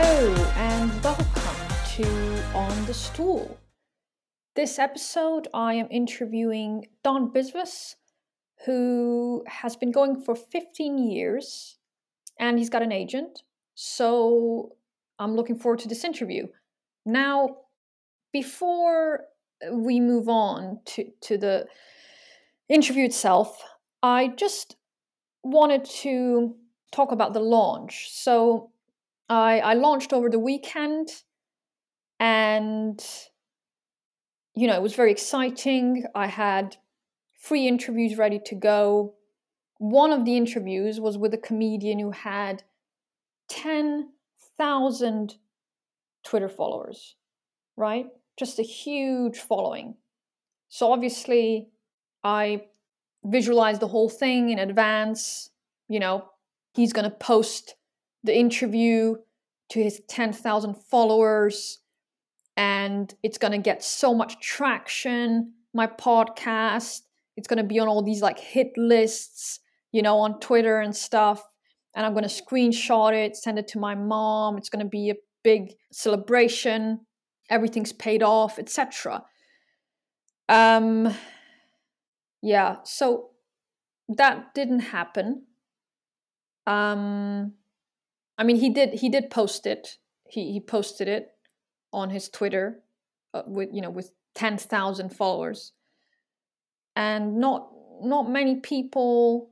Hello and welcome to On the Stool. This episode, I am interviewing Don Biswas, who has been going for 15 years and he's got an agent. So I'm looking forward to this interview. Now, before we move on to, to the interview itself, I just wanted to talk about the launch. So I, I launched over the weekend and you know it was very exciting. I had free interviews ready to go. One of the interviews was with a comedian who had 10,000 twitter followers right? Just a huge following. So obviously i visualized the whole thing in advance. You know he's going to post the interview to his 10,000 followers and it's going to get so much traction my podcast. It's going to be on all these like hit lists you know on twitter and stuff and i'm going to screenshot it send it to my mom. It's going to be a big celebration. Everything's paid off etc um yeah so that didn't happen. Um i mean he did he did post it. He he posted it on his Twitter uh, with you know with 10,000 followers. And not not many people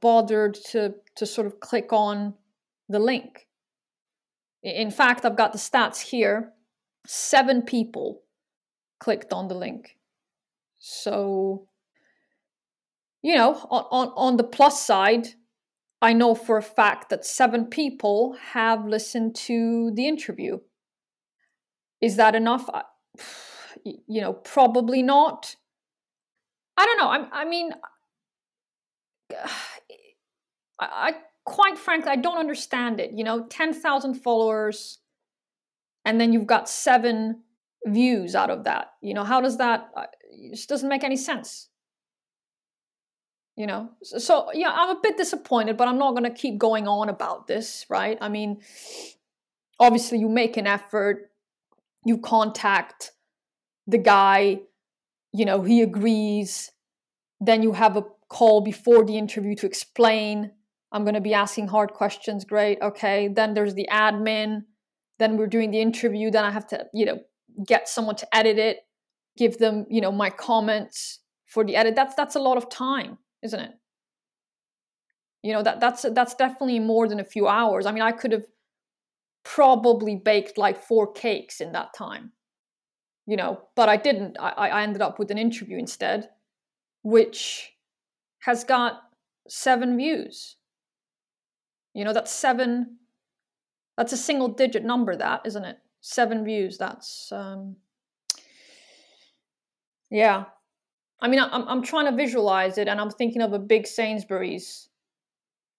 bothered to to sort of click on the link. In fact i've got the stats here. Seven people clicked on the link. So you know on, on, on the plus side i know for a fact that seven people have listened to the interview is that enough? You know, probably not. I don't know. I, I mean, I, I quite frankly, I don't understand it. You know, 10,000 followers, and then you've got seven views out of that. You know, how does that, uh, it just doesn't make any sense. You know, so, yeah, I'm a bit disappointed, but I'm not going to keep going on about this, right? I mean, obviously, you make an effort, you contact the guy, you know, he agrees, then you have a call before the interview to explain I'm going to be asking hard questions. Great. Okay. Then there's the admin. Then we're doing the interview. Then I have to, you know, get someone to edit it, give them, you know, my comments for the edit. That's that's a lot of time, isn't it? You know, that that's that's definitely more than a few hours. I mean, I could have probably baked like four cakes in that time you know but i didn't i, I ended up with an interview instead which has got seven views you know that's seven that's a single digit number that isn't it seven views that's um yeah i mean i'm, I'm trying to visualize it and i'm thinking of a big sainsbury's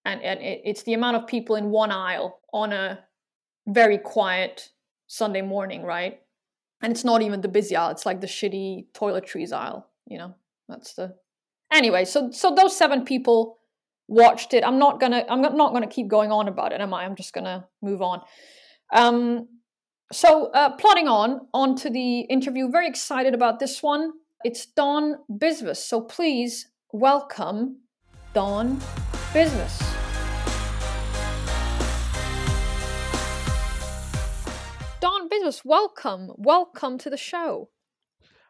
and, and it, it's the amount of people in one aisle on a very quiet Sunday morning, right? And it's not even the busy aisle, it's like the shitty toiletries aisle, you know? That's the Anyway, so so those seven people watched it. I'm not gonna I'm not gonna keep going on about it, am I? I'm just gonna move on. Um so uh, plodding on onto the interview, very excited about this one. It's Don Biswas. So please welcome Dawn Don Biswas. Biswas, welcome. Welcome to the show.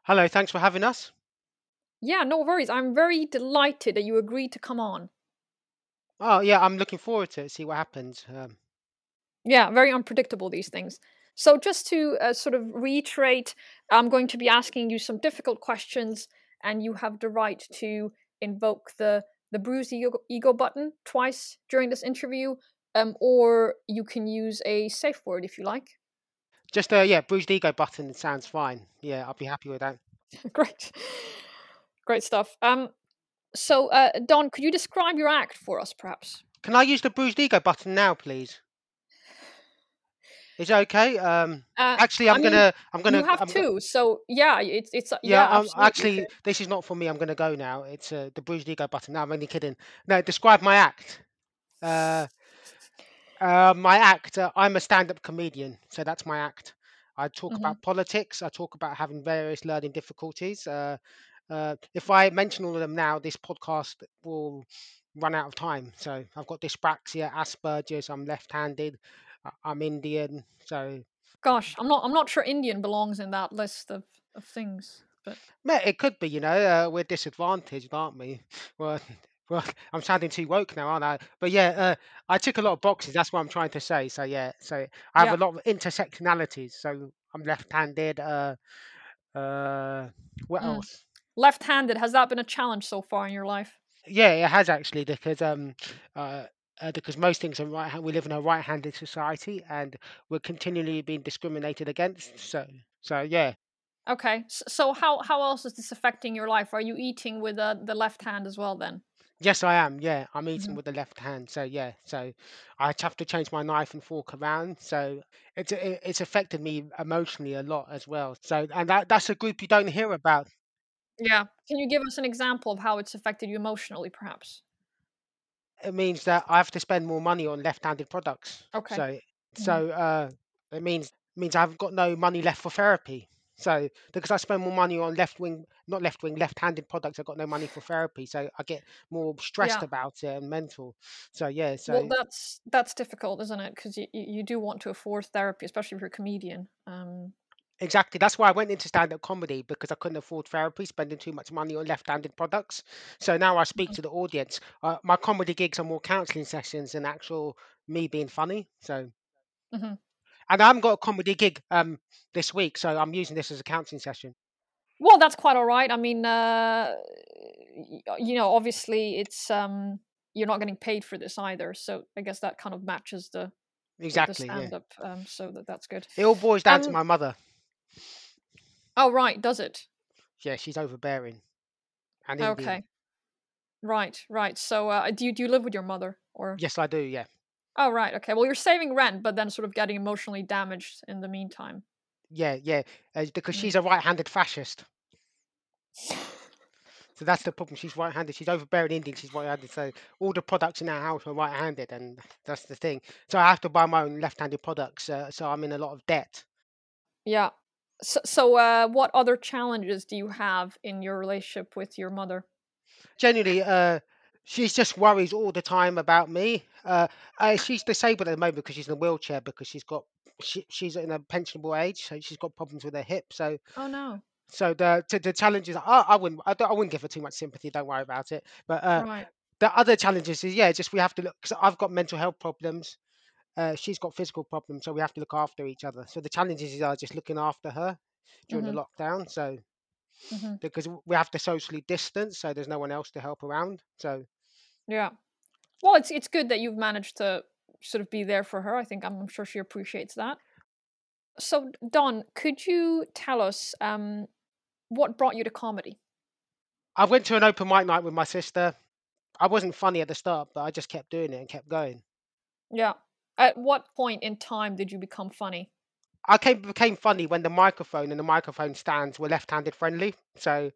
Hello, thanks for having us. Yeah, no worries. I'm very delighted that you agreed to come on. Oh, yeah, I'm looking forward to it, see what happens. Um... Yeah, very unpredictable, these things. So, just to uh, sort of reiterate, I'm going to be asking you some difficult questions, and you have the right to invoke the the bruise ego, ego button twice during this interview, um, or you can use a safe word if you like. Just a yeah, bruised ego button sounds fine. Yeah, I'll be happy with that. Great, great stuff. Um, so uh, Don, could you describe your act for us, perhaps? Can I use the bruised ego button now, please? Is that okay? Um, uh, actually, I'm I gonna, I'm gonna. You have I'm two, so yeah, it's it's yeah. yeah actually, this is not for me. I'm gonna go now. It's uh, the bruised ego button. No, I'm only kidding. No, describe my act. Uh, Uh, my act, uh, I'm a stand-up comedian, so that's my act. I talk hmm about politics. I talk about having various learning difficulties. Uh, uh, if I mention all of them now, this podcast will run out of time. So I've got dyspraxia, Asperger's. I'm left-handed. I- I'm Indian. So Gosh, I'm not I'm not sure Indian belongs in that list of, of things. But yeah, it could be. You know, uh, we're disadvantaged, aren't we? Well, well, I'm sounding too woke now, aren't I? But yeah, uh, I took a lot of boxes. That's what I'm trying to say. So yeah, so I have yeah. a lot of intersectionalities. So I'm left-handed. Uh, uh, what Mm. else? Left-handed, has that been a challenge so far in your life? Yeah, it has actually because um uh, uh because most things are right. Hand we live in a right-handed society, and we're continually being discriminated against. So so yeah, Okay. So how how else is this affecting your life? Are you eating with uh, the left hand as well then? yes, I am. Yeah, I'm eating hmm with the left hand. So yeah, so I have to change my knife and fork around. So it's it, it's affected me emotionally a lot as well. So and that that's a group you don't hear about. Yeah. Can you give us an example of how it's affected you emotionally, perhaps? It means that I have to spend more money on left-handed products. Okay. So hmm so uh, it means means I haven't got no money left for therapy. So because I spend more money on left wing, not left wing, left-handed products, I've got no money for therapy. So I get more stressed Yeah. about it and mental. So yeah, Well, so that's that's difficult, isn't it? Because you, you you do want to afford therapy, especially if you're a comedian. Um, exactly that's why I went into stand-up comedy because I couldn't afford therapy, spending too much money on left-handed products. So now I speak mhm, to the audience. Uh, my comedy gigs are more counselling sessions than actual me being funny. So mhm. and I haven't got a comedy gig um this week, so I'm using this as a counselling session. Well, that's quite all right. I mean, uh, you know, obviously, it's um, you're not getting paid for this either, so I guess that kind of matches the the, the Exactly, yeah. stand-up. Um, so that that's good. It all boils down to Um, my mother. Oh right, does it? Yeah, she's overbearing and Indian. Okay, right, right. So uh, do you do you live with your mother or? Yes, I do. Yeah, Oh right, okay. Well, you're saving rent, but then sort of getting emotionally damaged in the meantime. yeah, yeah. Uh, because Mm. she's a right-handed fascist. So that's the problem. She's right-handed. She's overbearing Indian. She's right-handed. So all the products in our house are right-handed, and that's the thing. So I have to buy my own left-handed products. Uh, so I'm in a lot of debt. Yeah. So, so uh, what other challenges do you have in your relationship with your mother? Generally, uh, she's just worries all the time about me. Uh, uh, she's disabled at the moment because she's in a wheelchair because she's got she, she's in a pensionable age, so she's got problems with her hip. So Oh no. So the to the challenges, I, I wouldn't, I, don't, I wouldn't give her too much sympathy. Don't worry about it. But uh, Right. the other challenges is, yeah, just we have to look. Because I've got mental health problems. Uh, she's got physical problems, so we have to look after each other. So the challenges are just looking after her during the Mhm. lockdown. So Mhm. because we have to socially distance, so there's no one else to help around. So Yeah. Well, it's it's good that you've managed to sort of be there for her. I think I'm, I'm sure she appreciates that. So, Don, could you tell us um, what brought you to comedy? I went to an open mic night with my sister. I wasn't funny at the start, but I just kept doing it and kept going. Yeah. At what point in time did you become funny? I came became funny when the microphone and the microphone stands were left-handed friendly. So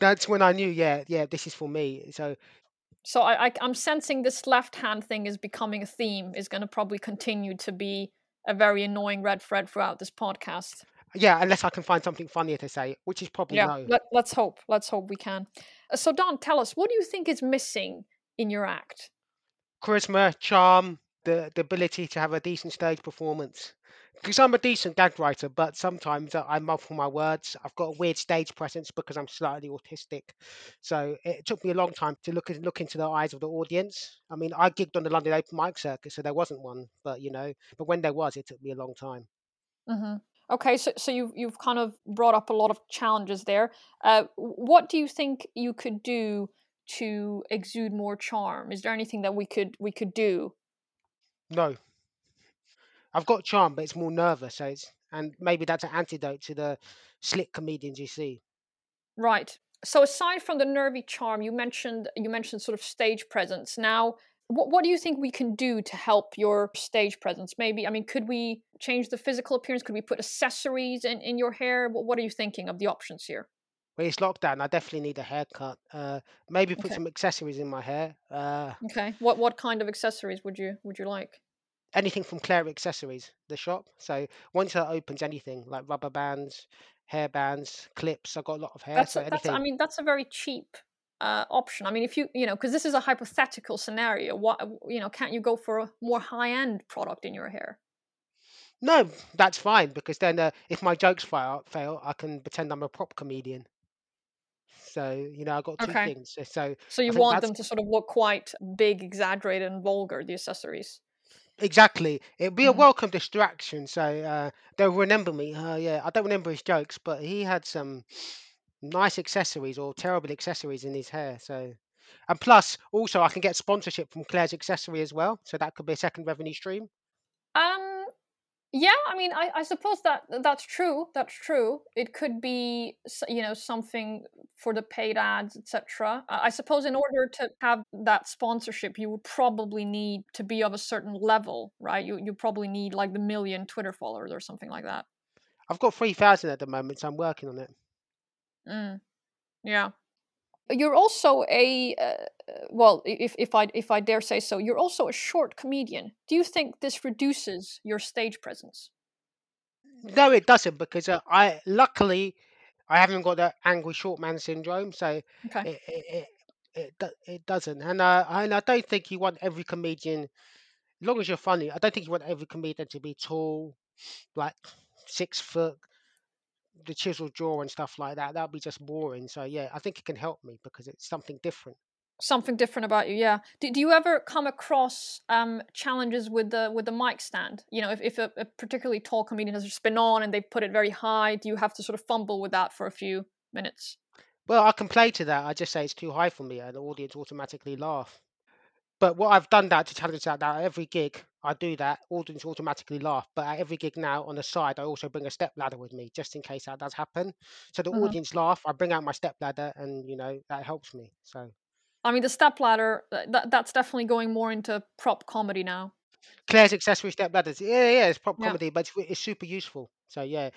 that's when I knew, yeah, yeah, this is for me. So So I, I I'm sensing this left hand thing is becoming a theme. Is going to probably continue to be a very annoying red thread throughout this podcast. yeah, unless I can find something funnier to say, which is probably Yeah. no. Let, let's hope. Let's hope we can. So Don, tell us what do you think is missing in your act? Charisma, charm, the the ability to have a decent stage performance. Because I'm a decent gag writer, but sometimes I muffle my words. I've got a weird stage presence because I'm slightly autistic. So it took me a long time to look look into the eyes of the audience. I mean, I gigged on the London Open Mic Circuit, so there wasn't one, but you know, but when there was, it took me a long time. Mm-hmm. Okay, so so you've you've kind of brought up a lot of challenges there. Uh, what do you think you could do to exude more charm? Is there anything that we could we could do? No, I've got charm, but it's more nervous. So it's and maybe that's an antidote to the slick comedians you see. Right. So aside from the nervy charm, you mentioned you mentioned sort of stage presence. Now, what what do you think we can do to help your stage presence? Maybe I mean, could we change the physical appearance? Could we put accessories in in your hair? What what are you thinking of the options here? When it's lockdown, I definitely need a haircut. Uh, maybe put Okay. some accessories in my hair. Uh, Okay. What what kind of accessories would you would you like? anything from Claire Accessories, the shop. So once it opens anything like rubber bands, hair bands, clips, I've got a lot of hair. That's So a, that's I mean that's a very cheap uh, option. I mean if you you know because this is a hypothetical scenario. What you know can't you go for a more high end product in your hair? No, that's fine because then uh, if my jokes fail, fail, I can pretend I'm a prop comedian. So you know, I've got two Okay. things. So, so you want them to sort of look quite big, exaggerated, and vulgar. The accessories. exactly. It'd be a hmm welcome distraction. So uh, they'll remember me. Uh, yeah, I don't remember his jokes, but he had some nice accessories or terrible accessories in his hair. So, and plus, also, I can get sponsorship from Claire's accessory as well. So that could be a second revenue stream. Um. Yeah, I mean, I, I suppose that that's true. That's true. It could be, you know, something for the paid ads, etc. I I suppose in order to have that sponsorship, you would probably need to be of a certain level, right? You you probably need like the million Twitter followers or something like that. I've got three thousand at the moment, so I'm working on it. Mm, yeah. You're also a uh, well, if if I if I dare say so, you're also a short comedian. Do you think this reduces your stage presence? No, it doesn't because uh, I luckily I haven't got the angry short man syndrome, so it Okay. it it, it, it doesn't. And uh, and I don't think you want every comedian, as long as you're funny, I don't think you want every comedian to be tall, like six foot, the chisel jaw and stuff like that. That'd be just boring. So yeah, I think it can help me because it's something different. something different about you yeah do, do you ever come across um challenges with the with the mic stand you know if, if a, a particularly tall comedian has just been on and they put it very high do you have to sort of fumble with that for a few minutes Well, I can play to that. I just say it's too high for me, and the audience automatically laugh. But what I've done that to challenge that now every gig I do that, audience automatically laugh. But at every gig now on the side, I also bring a step ladder with me just in case that does happen. So the hmm audience laugh. I bring out my step ladder, and you know that helps me. So i mean the step ladder that, that's definitely going more into prop comedy now Claire's accessory step ladders, yeah, yeah, it's pop yeah comedy, but it's, it's super useful. So yeah,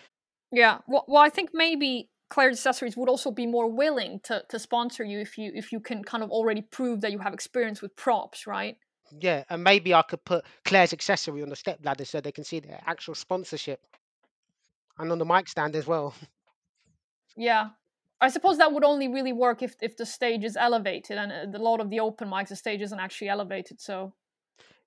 yeah well, well i think maybe Claire's accessories would also be more willing to, to sponsor you if you if you can kind of already prove that you have experience with props right yeah, and maybe I could put Claire's accessory on the step ladder so they can see the actual sponsorship, and on the mic stand as well. Yeah. I suppose that would only really work if if the stage is elevated, and uh, a lot of the open mics, the stage isn't actually elevated. So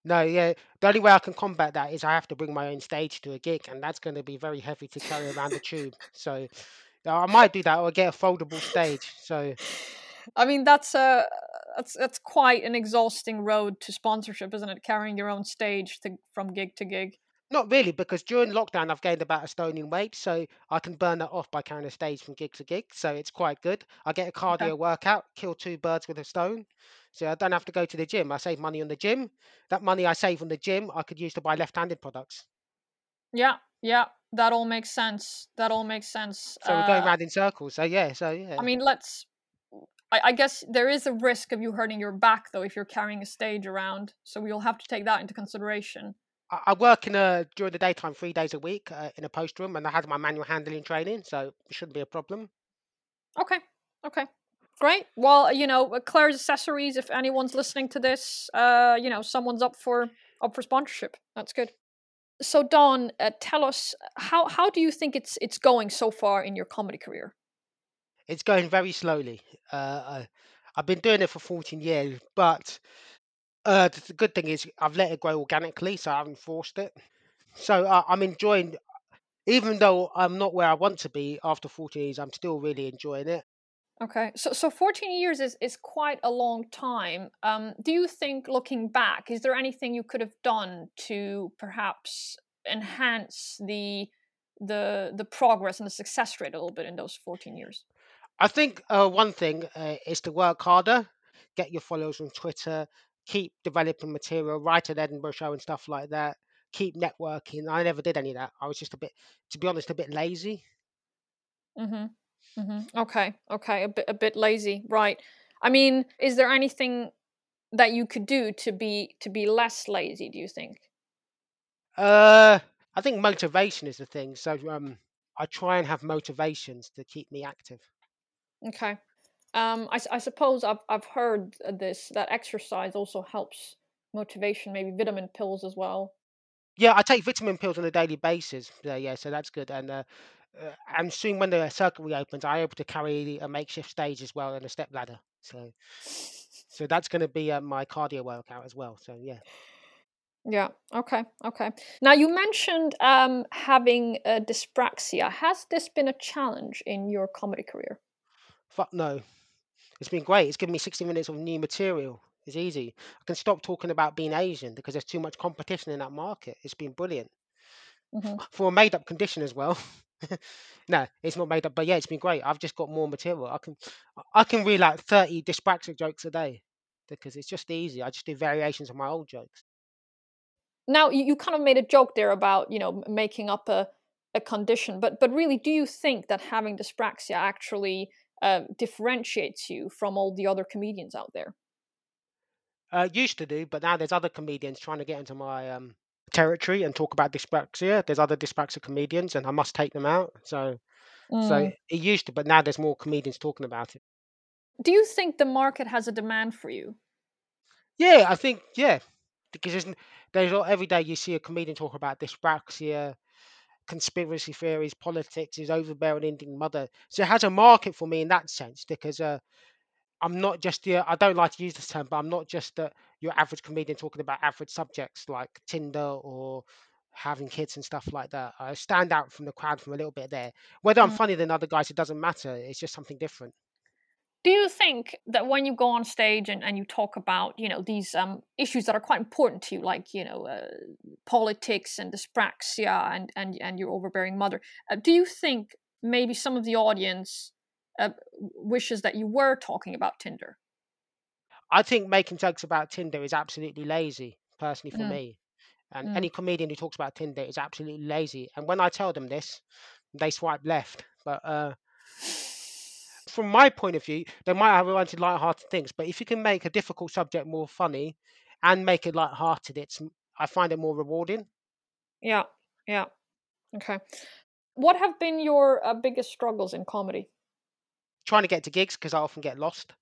No, yeah. The only way I can combat that is I have to bring my own stage to a gig, and that's going to be very heavy to carry around the tube. So I might do that or get a foldable stage. So I mean, that's a that's that's quite an exhausting road to sponsorship, isn't it? Carrying your own stage to from gig to gig. not really, because during lockdown I've gained about a stone in weight, so I can burn that off by carrying a stage from gig to gig. So it's quite good. I get a Okay. cardio workout, kill two birds with a stone. So I don't have to go to the gym. I save money on the gym. That money I save on the gym, I could use to buy left-handed products. Yeah, yeah, that all makes sense. That all makes sense. So we're going Uh, round in circles. So yeah, so yeah. I mean, let's. I, I guess there is a risk of you hurting your back though if you're carrying a stage around. So we'll have to take that into consideration. I I work in a during the daytime three days a week uh, in a post room, and I had my manual handling training, so it shouldn't be a problem. Okay. Okay. Great. Well, you know, uh, Claire's accessories. If anyone's listening to this, uh, you know, someone's up for up for sponsorship. That's good. So, Don, uh, tell us how how do you think it's it's going so far in your comedy career? It's going very slowly. Uh, I, I've been doing it for 14 years, but uh, the good thing is I've let it grow organically, so I haven't forced it. So uh, I'm enjoying, even though I'm not where I want to be after 14 years, I'm still really enjoying it. Okay. So, so 14 years is is quite a long time. Um, do you think, looking back, is there anything you could have done to perhaps enhance the the the progress and the success rate a little bit in those 14 years? I think uh, one thing uh, is to work harder, get your followers on Twitter, keep developing material, write an Edinburgh show and stuff like that. Keep networking. I never did any of that. I was just a bit, to be honest, a bit lazy. Mhm. Mhm. Okay. Okay. A bit a bit lazy, right? I mean, is there anything that you could do to be to be less lazy? Do you think? Uh, I think motivation is the thing. So um, I try and have motivations to keep me active. Okay. Um, I, I suppose I've I've heard this that exercise also helps motivation. Maybe vitamin pills as well. Yeah, I take vitamin pills on a daily basis. Yeah, yeah, so that's good. And uh, uh, and soon when the circuit reopens, I'm able to carry a makeshift stage as well and a step ladder. So so that's going to be uh, my cardio workout as well. So yeah. Yeah. Okay. Okay. Now you mentioned um, having uh, dyspraxia. Has this been a challenge in your comedy career? Fuck no. It's been great. It's given me 60 minutes of new material. It's easy. I can stop talking about being Asian because there's too much competition in that market. It's been brilliant hmm for a made up condition as well. no, it's not made up, but yeah, it's been great. I've just got more material. I can I can read like 30 dyspraxic jokes a day because it's just easy. I just do variations of my old jokes. Now you, you kind of made a joke there about you know making up a a condition, but but really, do you think that having dyspraxia actually uh, differentiates you from all the other comedians out there? Uh, used to do, but now there's other comedians trying to get into my um, territory and talk about dyspraxia. There's other dyspraxic comedians, and I must take them out. So, so Mm. it used to, but now there's more comedians talking about it. Do you think the market has a demand for you? Yeah, I think yeah, because there's, n- there's al- every day you see a comedian talk about dyspraxia, conspiracy theories, politics, his overbearing Indian mother. So it has a market for me in that sense because uh, I'm not just the I don't like to use this term, but I'm not just the, your average comedian talking about average subjects like Tinder or having kids and stuff like that. I stand out from the crowd from a little bit there. Whether I'm Mm. funnier than other guys, it doesn't matter. It's just something different. Do you think that when you go on stage and, and you talk about you know these um, issues that are quite important to you, like you know uh, politics and dyspraxia and and and your overbearing mother, uh, do you think maybe some of the audience uh, wishes that you were talking about Tinder? I think making jokes about Tinder is absolutely lazy, personally for Mm, me. And mm, any comedian who talks about Tinder is absolutely lazy. And when I tell them this, they swipe left. But uh, from my point of view, they might have of light-hearted things. But if you can make a difficult subject more funny and make it light-hearted, it's I find it more rewarding. yeah, yeah. Okay. What have been your uh, biggest struggles in comedy? Trying to get to gigs because I often get lost.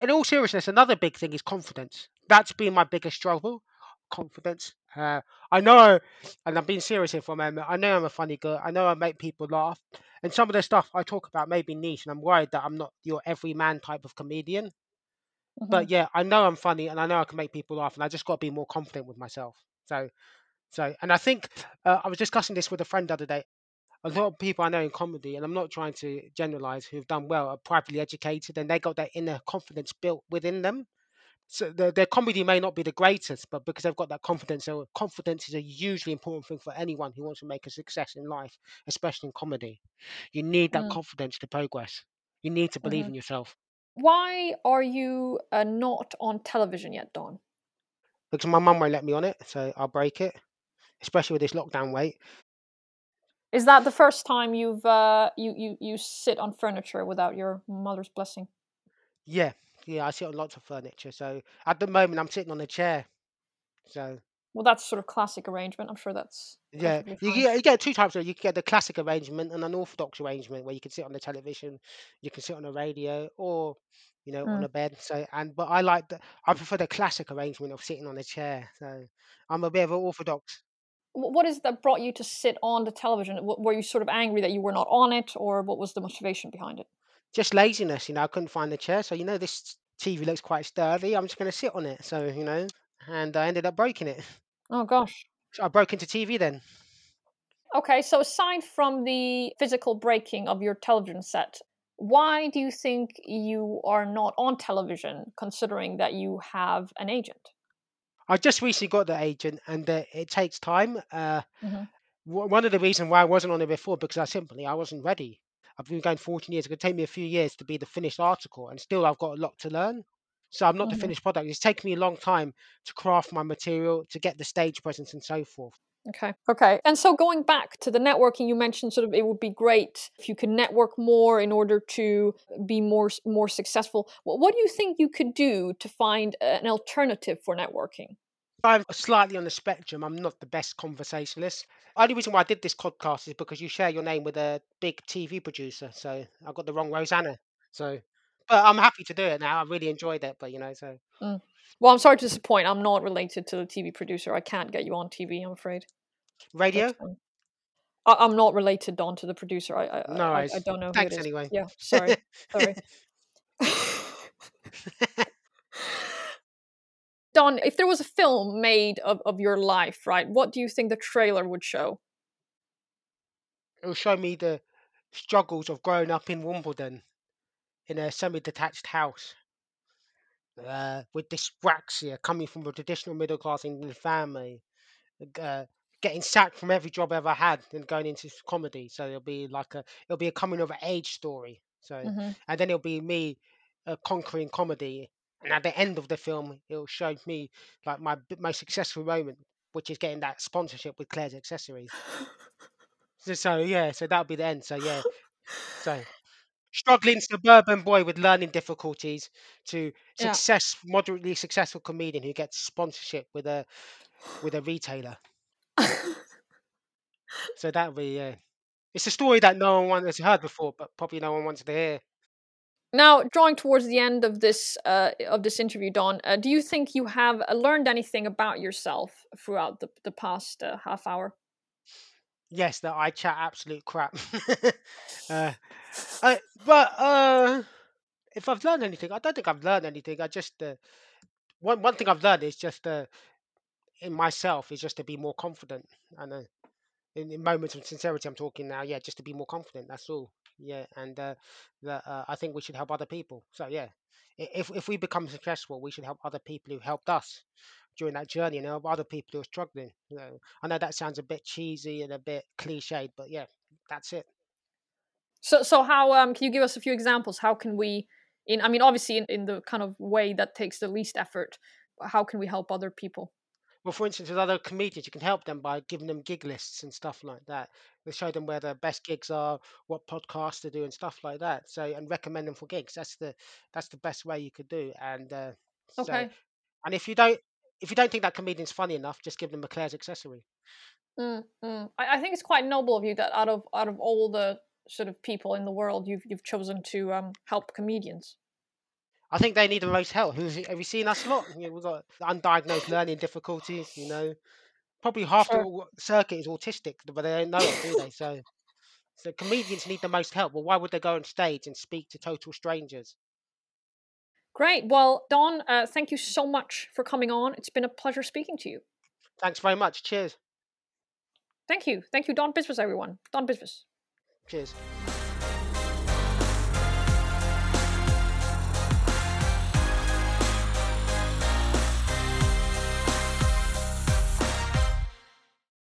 In all seriousness, another big thing is confidence. That's been my biggest struggle. Confidence. Uh, I know, and I'm being serious here for a moment. I know I'm a funny girl. I know I make people laugh, and some of the stuff I talk about may be niche, and I'm worried that I'm not your everyman type of comedian. hmm But yeah, I know I'm funny, and I know I can make people laugh, and I just got to be more confident with myself. So, so, and I think uh, I was discussing this with a friend the other day. A lot of people I know in comedy, and I'm not trying to generalize, who've done well, are privately educated, and they got that inner confidence built within them so their, their comedy may not be the greatest, but because they've got that confidence, so confidence is a hugely important thing for anyone who wants to make a success in life, especially in comedy. You need that Mm, confidence to progress. You need to believe hmm in yourself. Why are you uh, not on television yet, Don? Because my mum won't let me on it, so I'll break it, especially with this lockdown weight. Is that the first time you've uh, you you you sit on furniture without your mother's blessing? Yeah, yeah, I sit on lots of furniture. So at the moment, I'm sitting on a chair. So Well, that's sort of classic arrangement. I'm sure that's Yeah, you get you get two types of you get the classic arrangement and an orthodox arrangement where you can sit on the television, you can sit on a radio, or you know on Mm. a bed. So and but I like the I prefer the classic arrangement of sitting on a chair. So I'm a bit of an orthodox. Wh- What is it that brought you to sit on the television? Were you sort of angry that you were not on it, or what was the motivation behind it? Just laziness, you know. I couldn't find the chair, so you know this TV looks quite sturdy. I'm just going to sit on it. So you know, and I ended up breaking it. Oh gosh. So I broke into TV then. Okay, so aside from the physical breaking of your television set, why do you think you are not on television, considering that you have an agent? I just recently got the agent, and uh, it takes time. Uh, hmm w- one of the reasons why I wasn't on it before because I simply I wasn't ready. I've been going 14 years. It could take me a few years to be the finished article, and still I've got a lot to learn. So I'm not the hmm finished product. It's taken me a long time to craft my material, to get the stage presence, and so forth. Okay. Okay. And so going back to the networking, you mentioned sort of it would be great if you could network more in order to be more more successful. What, what do you think you could do to find an alternative for networking? I'm slightly on the spectrum. I'm not the best conversationalist. Only reason why I did this podcast is because you share your name with a big TV producer. So I got the wrong Rosanna. So, but I'm happy to do it now. I really enjoyed it. But you know, so Mm. Well, I'm sorry to disappoint. I'm not related to the TV producer. I can't get you on TV. I'm afraid. Radio. I, am not related, Don, to the producer. I I, no, I, I don't know. Thanks who it is. anyway. Yeah, sorry, sorry. Don, if there was a film made of, of your life, right, what do you think the trailer would show? It will show me the struggles of growing up in Wimbledon in a semi detached house uh, with dyspraxia coming from a traditional middle class English family. Uh, getting sacked from every job I ever had and going into comedy. So it'll be like a it'll be a coming of age story. So mm-hmm. and then it'll be me uh, conquering comedy. And at the end of the film, it'll show me like my most successful moment, which is getting that sponsorship with Claire's accessories. so, so yeah, so that'll be the end. So yeah, so struggling suburban boy with learning difficulties to success yeah. moderately successful comedian who gets sponsorship with a with a retailer so that be yeah. It's a story that no one has heard before, but probably no one wants to hear. Now, drawing towards the end of this uh, of this interview, Don, uh, do you think you have uh, learned anything about yourself throughout the the past uh, half hour? Yes, that I chat absolute crap. uh, I, but uh, if I've learned anything, I don't think I've learned anything. I just uh, one one thing I've learned is just uh, in myself is just to be more confident and uh, in, in moments of sincerity, I'm talking now. Yeah, just to be more confident. That's all. Yeah, and uh, that uh, I think we should help other people. So yeah, if if we become successful, we should help other people who helped us during that journey and help other people who are struggling. You know, I know that sounds a bit cheesy and a bit cliched, but yeah, that's it. So so how um can you give us a few examples? How can we in I mean obviously in, in the kind of way that takes the least effort, how can we help other people? Well, for instance, with other comedians, you can help them by giving them gig lists and stuff like that. They show them where the best gigs are, what podcasts to do, and stuff like that. So, and recommend them for gigs. That's the that's the best way you could do. And uh, so, Okay. and if you don't if you don't think that comedian's funny enough, just give them a Claire's accessory. Mm, mm. I, I think it's quite noble of you that out of out of all the sort of people in the world, you've you've chosen to um, help comedians. I think they need the most help. Have you seen us lot? You know, we've got undiagnosed learning difficulties. You know, probably half the circuit is autistic, but they don't know it, do they? So, so comedians need the most help. Well, why would they go on stage and speak to total strangers? Great. Well, Don, uh, thank you so much for coming on. It's been a pleasure speaking to you. Thanks very much. Cheers. Thank you. Thank you, Don Biswas, everyone. Don Biswas. Cheers.